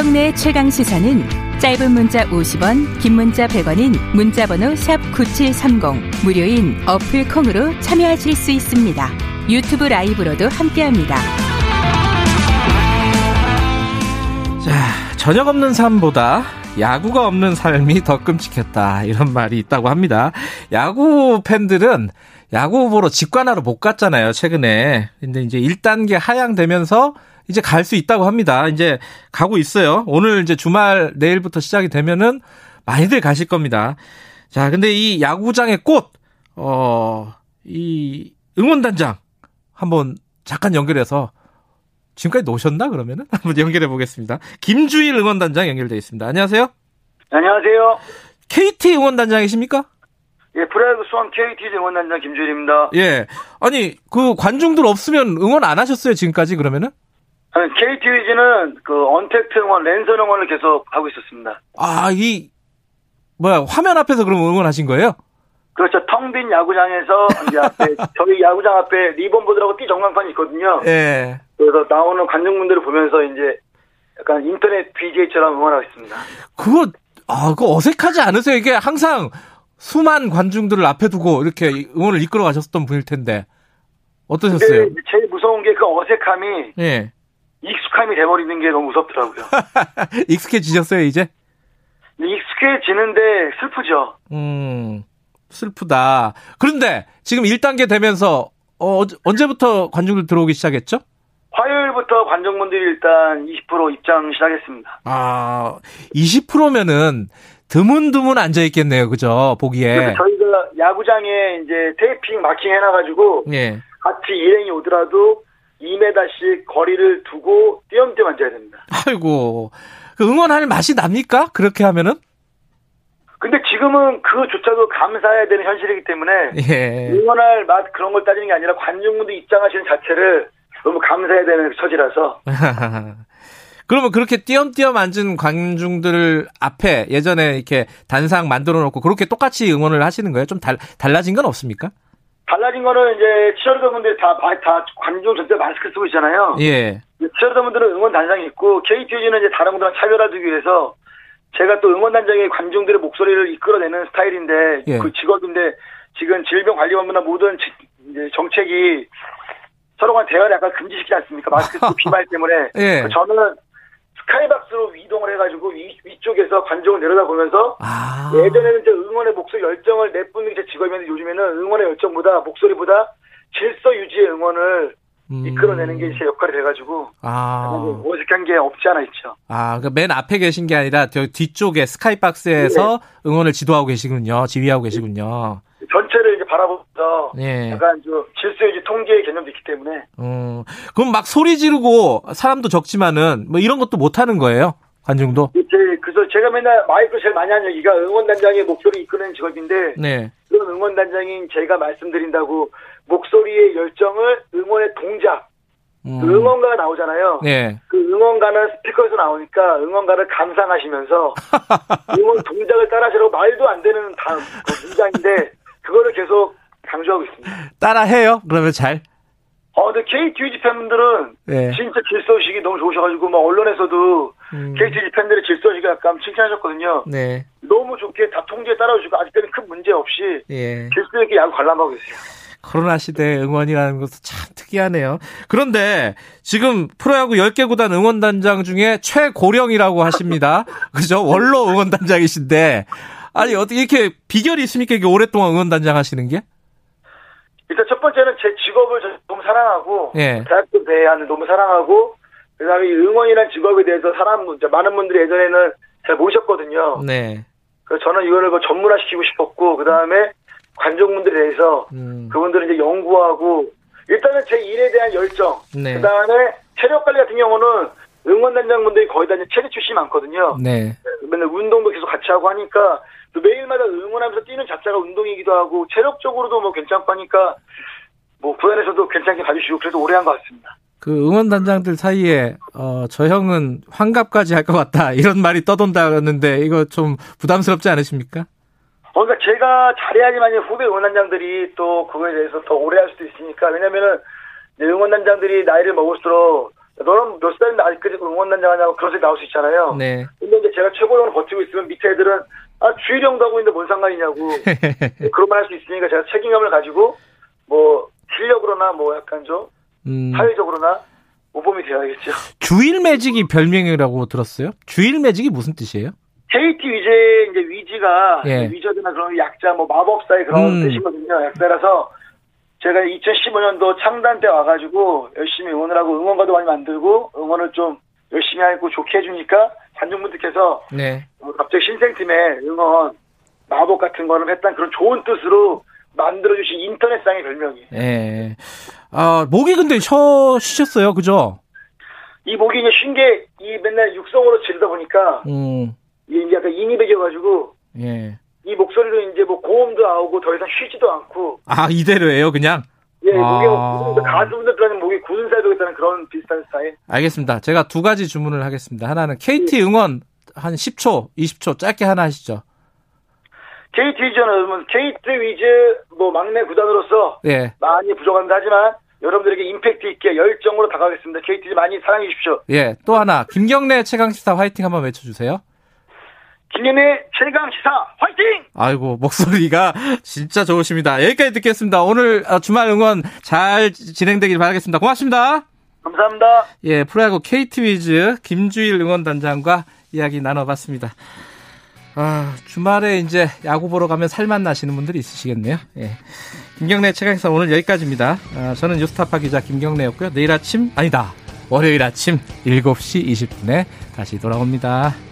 김경래의 최강 시사는 짧은 문자 50원, 긴 문자 100원인 문자번호 샵 9730 무료인 어플 콩으로 참여하실 수 있습니다. 유튜브 라이브로도 함께합니다. 자, 저녁 없는 삶보다 야구가 없는 삶이 더 끔찍했다. 이런 말이 있다고 합니다. 야구 팬들은 야구 보러 직관하러 못 갔잖아요, 최근에. 근데 이제 1단계 하향되면서 이제 갈 수 있다고 합니다. 이제 가고 있어요. 오늘 이제 주말 내일부터 시작이 되면은 많이들 가실 겁니다. 자, 근데 이 야구장의 꽃, 어, 이 응원단장 한번 잠깐 연결해서 지금까지 노셨나 그러면은 한번 연결해 보겠습니다. 김주일 응원단장 연결돼 있습니다. 안녕하세요. 안녕하세요. KT 응원단장이십니까? 예, 프로야구 수원 KT 응원단장 김주일입니다. 예. 아니 그 관중들 없으면 응원 안 하셨어요 지금까지 그러면은? KT 위즈는 그 언택트 응원, 랜선 응원을 계속 하고 있었습니다. 아, 이 뭐야 화면 앞에서 그럼 응원하신 거예요? 그렇죠. 텅 빈 야구장에서 이제 앞에 저희 야구장 앞에 리본보드라고 띠 전광판이 있거든요. 예. 그래서 나오는 관중분들을 보면서 이제 약간 인터넷 BJ처럼 응원하고 있습니다. 그거 아, 그거 어색하지 않으세요? 이게 항상 수만 관중들을 앞에 두고 이렇게 응원을 이끌어 가셨던 분일 텐데 어떠셨어요? 제일 무서운 게 그 어색함이 예. 익숙함이 돼버리는 게 너무 무섭더라고요. 익숙해지셨어요 이제? 익숙해지는데 슬프죠. 음, 슬프다. 그런데 지금 1단계 되면서 어, 언제부터 관중들 들어오기 시작했죠? 화요일부터 관중분들이 일단 20% 입장 시작했습니다. 아, 20%면은 드문드문 앉아 있겠네요. 그죠? 보기에. 저희가 야구장에 이제 테이핑 마킹 해놔가지고 예. 같이 일행이 오더라도 2m씩 거리를 두고 띄엄띄엄 앉아야 됩니다. 아이고. 그 응원할 맛이 납니까? 그렇게 하면은? 근데 지금은 그조차도 감사해야 되는 현실이기 때문에 예. 응원할 맛 그런 걸 따지는 게 아니라 관중분들 입장하시는 자체를 너무 감사해야 되는 처지라서 그러면 그렇게 띄엄띄엄 앉은 관중들 앞에 예전에 이렇게 단상 만들어 놓고 그렇게 똑같이 응원을 하시는 거예요? 좀 달, 달라진 건 없습니까? 달라진 거는 이제 치어리더 분들이 다, 다 관중 전체 마스크 쓰고 있잖아요. 예. 치어리더 분들은 응원 단장이 있고 KTG는 이제 다른 분들랑 차별화두기 위해서 제가 또 응원단장의 관중들의 목소리를 이끌어내는 스타일인데 예. 그 직업인데 지금 질병관리본부나 모든 지- 이제 정책이 서로 간 대화를 약간 금지시키지 않습니까? 마스크 쓰고 비말 때문에 예. 저는 스카이박스로 이동을 해가지고 위, 위쪽에서 관중을 내려다보면서 아. 예전에는 이제 응원의 목소리 열정을 내뿜는 게제 직업이었는데 요즘에는 응원의 열정보다 목소리보다 질서 유지의 응원을 음. 이끌어내는 게 제 역할이 돼가지고 아. 어색한 게 없지 않아 있죠. 아, 그맨 앞에 계신 게 아니라 저 뒤쪽에 스카이박스에서 응원을 지도하고 계시군요. 지휘하고 계시군요. 전체를 이제 바라보 면서 예. 약간 좀 질서 유지 통제의 개념도 있기 때문에 음. 그럼 막 소리 지르고 사람도 적지만은 뭐 이런 것도 못 하는 거예요? 관중도? 이제 그래서 제가 맨날 마이크로 제일 많이 하는 얘기가 응원단장의 목소리 이끄는 직업인데 네. 그런 응원단장인 제가 말씀드린다고 목소리의 열정을 응원의 동작 음. 그 응원가가 나오잖아요. 네. 그 응원가는 스피커에서 나오니까 응원가를 감상하시면서 응원 동작을 따라하시라고 말도 안 되는 다, 그 문장인데 그거를 계속 강조하고 있습니다. 따라 해요? 그러면 잘? 어, 근데 KTG 팬분들은 네. 진짜 질서의식이 너무 좋으셔가지고 막 언론에서도 음. KTG 팬들의 질서의식을 약간 칭찬하셨거든요. 네. 너무 좋게 다 통제에 따라오시고 아직까지 큰 문제 없이 예. 질서 있게 야구 관람하고 있어요. 코로나 시대 응원이라는 것도 참 특이하네요. 그런데 지금 프로야구 10개 구단 응원단장 중에 최고령이라고 하십니다. 그죠? 원로 응원단장이신데. 아니, 어떻게 이렇게 비결이 있습니까? 이게 오랫동안 응원단장 하시는 게? 일단 첫 번째는 제 직업을 저- 너무 사랑하고 예. 대학교 대안을 너무 사랑하고 그다음에 이 응원이라는 직업에 대해서 사람 많은 분들이 예전에는 잘 모르셨거든요. 네. 그래서 저는 이거를 뭐 전문화시키고 싶었고 그다음에 관중분들에 대해서 음. 그분들을 이제 연구하고 일단은 제 일에 대한 열정 네. 그다음에 체력 관리 같은 경우는 응원단장분들이 거의 다 이제 체력 출신이 많거든요. 네. 맨날 운동도 계속 같이 하고 하니까 또 매일마다 응원하면서 뛰는 자체가 운동이기도 하고 체력적으로도 뭐 괜찮고 하니까 뭐 구단에서도 괜찮게 봐주시고 그래서 오래 한 것 같습니다. 그 응원단장들 사이에, 어, 저 형은 환갑까지 할 것 같다. 이런 말이 떠돈다는데, 이거 좀 부담스럽지 않으십니까? 어, 그러니까 제가 잘해야지만 후배 응원단장들이 또 그거에 대해서 더 오래 할 수도 있으니까 왜냐면은 응원단장들이 나이를 먹을수록 너는 몇 살인데 아직까지 응원단장 하냐고 그런 소리 나올 수 있잖아요. 네. 근데 이제 제가 최고령으로 버티고 있으면 밑에 애들은 아 주일형도 하고 있는데 뭔 상관이냐고 그런 말 할 수 있으니까 제가 책임감을 가지고 뭐 실력으로나 뭐 약간 좀 음, 사회적으로나 모범이 되어야겠죠. 주일 매직이 별명이라고 들었어요? 주일 매직이 무슨 뜻이에요? KT 위제 이제 위지가 예. 위저드나 그런 약자 뭐 마법사의 그런 음. 뜻이거든요. 약자라서 제가 2015년도 창단 때 와가지고 열심히 응원을 하고 응원가도 많이 만들고 응원을 좀 열심히 하고 좋게 해주니까 관중분들께서 네. 어, 갑자기 신생팀의 응원 마법 같은 거를 했던 그런 좋은 뜻으로 만들어주신 인터넷상의 별명이. 예. 아, 목이 근데 쉬, 쉬셨어요. 그죠? 이 목이 이제 쉰 게 이 맨날 육성으로 지르다 보니까 음, 이게 약간 인이 배겨가지고 예. 이 목소리로 이제 뭐 고음도 나오고 더 이상 쉬지도 않고 아, 이대로예요, 그냥? 예, 목에 아. 뭐 가수분들한테 목이 굳은 살이 되겠다는 그런 비슷한 스타일. 알겠습니다. 제가 두 가지 주문을 하겠습니다. 하나는 KT 응원 한 10초, 20초 짧게 하나 하시죠. KT 여러분, KT 위즈 뭐 막내 구단으로서 예. 많이 부족합니다 하지만 여러분들에게 임팩트 있게 열정으로 다가가겠습니다. KT 많이 사랑해 주십시오. 예. 또 하나, 김경래 최강 시사 화이팅 한번 외쳐주세요. 김윤의 최강 시사 화이팅! 아이고, 목소리가 진짜 좋으십니다. 여기까지 듣겠습니다. 오늘 어, 주말 응원 잘 진행되길 바라겠습니다. 고맙습니다. 감사합니다. 예, 프로야구 KT 위즈 김주일 응원단장과 이야기 나눠봤습니다. 아, 주말에 이제 야구 보러 가면 살만 나시는 분들이 있으시겠네요. 예. 김경래 최강사 오늘 여기까지입니다. 아, 저는 뉴스타파 기자 김경래였고요. 내일 아침, 아니다. 월요일 아침 7시 20분에 다시 돌아옵니다.